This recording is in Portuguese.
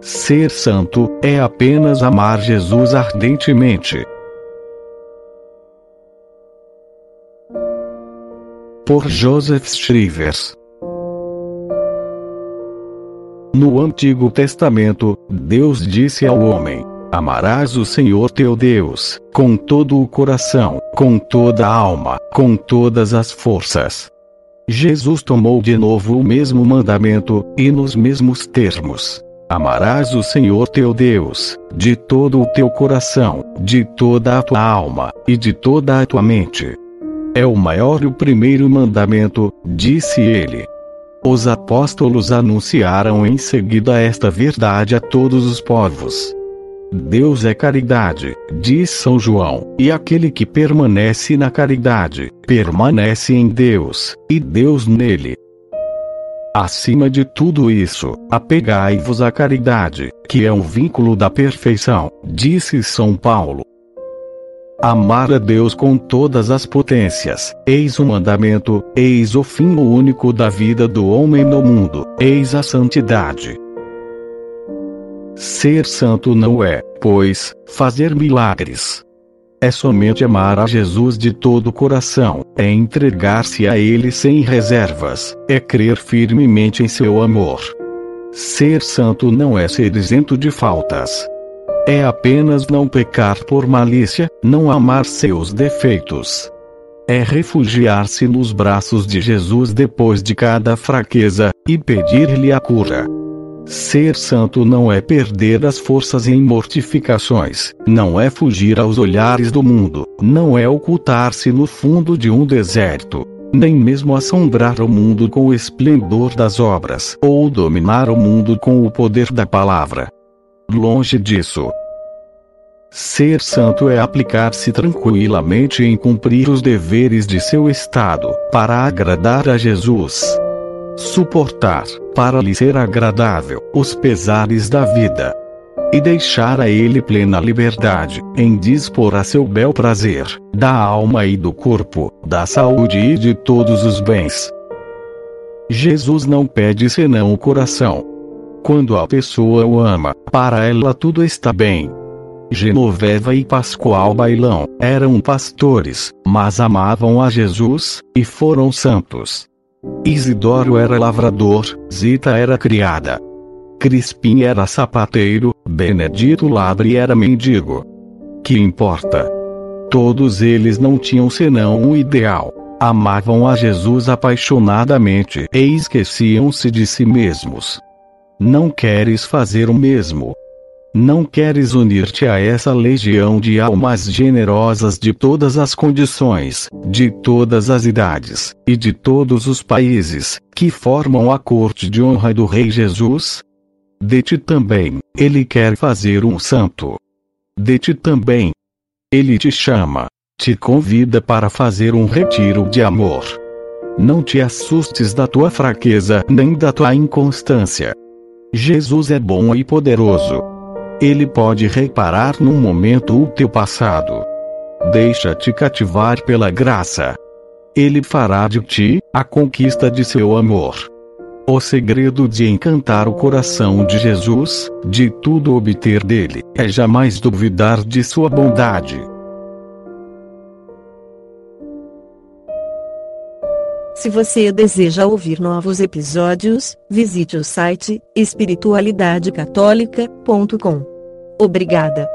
Ser santo é apenas amar Jesus ardentemente. Por Joseph Shrivers No Antigo Testamento, Deus disse ao homem: Amarás o Senhor teu Deus, com todo o coração, com toda a alma, com todas as forças. Jesus tomou de novo o mesmo mandamento, e nos mesmos termos. Amarás o Senhor teu Deus, de todo o teu coração, de toda a tua alma, e de toda a tua mente. É o maior e o primeiro mandamento, disse ele. Os apóstolos anunciaram em seguida esta verdade a todos os povos. Deus é caridade, diz São João, e aquele que permanece na caridade, permanece em Deus, e Deus nele. Acima de tudo isso, apegai-vos à caridade, que é um vínculo da perfeição, disse São Paulo. Amar a Deus com todas as potências, eis o mandamento, eis o fim único da vida do homem no mundo, eis a santidade. Ser santo não é, pois, fazer milagres. É somente amar a Jesus de todo o coração, é entregar-se a Ele sem reservas, é crer firmemente em seu amor. Ser santo não é ser isento de faltas. É apenas não pecar por malícia, não amar seus defeitos. É refugiar-se nos braços de Jesus depois de cada fraqueza, e pedir-lhe a cura. Ser santo não é perder as forças em mortificações, não é fugir aos olhares do mundo, não é ocultar-se no fundo de um deserto, nem mesmo assombrar o mundo com o esplendor das obras, ou dominar o mundo com o poder da palavra. Longe disso. Ser santo é aplicar-se tranquilamente em cumprir os deveres de seu estado, para agradar a Jesus suportar, para lhe ser agradável, os pesares da vida. E deixar a ele plena liberdade, em dispor a seu bel prazer, da alma e do corpo, da saúde e de todos os bens. Jesus não pede senão o coração. Quando a pessoa o ama, para ela tudo está bem. Genoveva e Pascoal Bailão eram pastores, mas amavam a Jesus, e foram santos. Isidoro era lavrador, Zita era criada. Crispim era sapateiro, Benedito Labre era mendigo. Que importa? Todos eles não tinham senão um ideal. Amavam a Jesus apaixonadamente e esqueciam-se de si mesmos. Não queres fazer o mesmo? Não queres unir-te a essa legião de almas generosas de todas as condições, de todas as idades, e de todos os países, que formam a corte de honra do Rei Jesus? De ti também, ele quer fazer um santo. De ti também. Ele te chama, te convida para fazer um retiro de amor. Não te assustes da tua fraqueza nem da tua inconstância. Jesus é bom e poderoso ele pode reparar num momento o teu passado. Deixa-te cativar pela graça. Ele fará de ti a conquista de seu amor. O segredo de encantar o coração de Jesus, de tudo obter dele, é jamais duvidar de sua bondade. Se você deseja ouvir novos episódios, visite o site espiritualidadecatólica.com. Obrigada.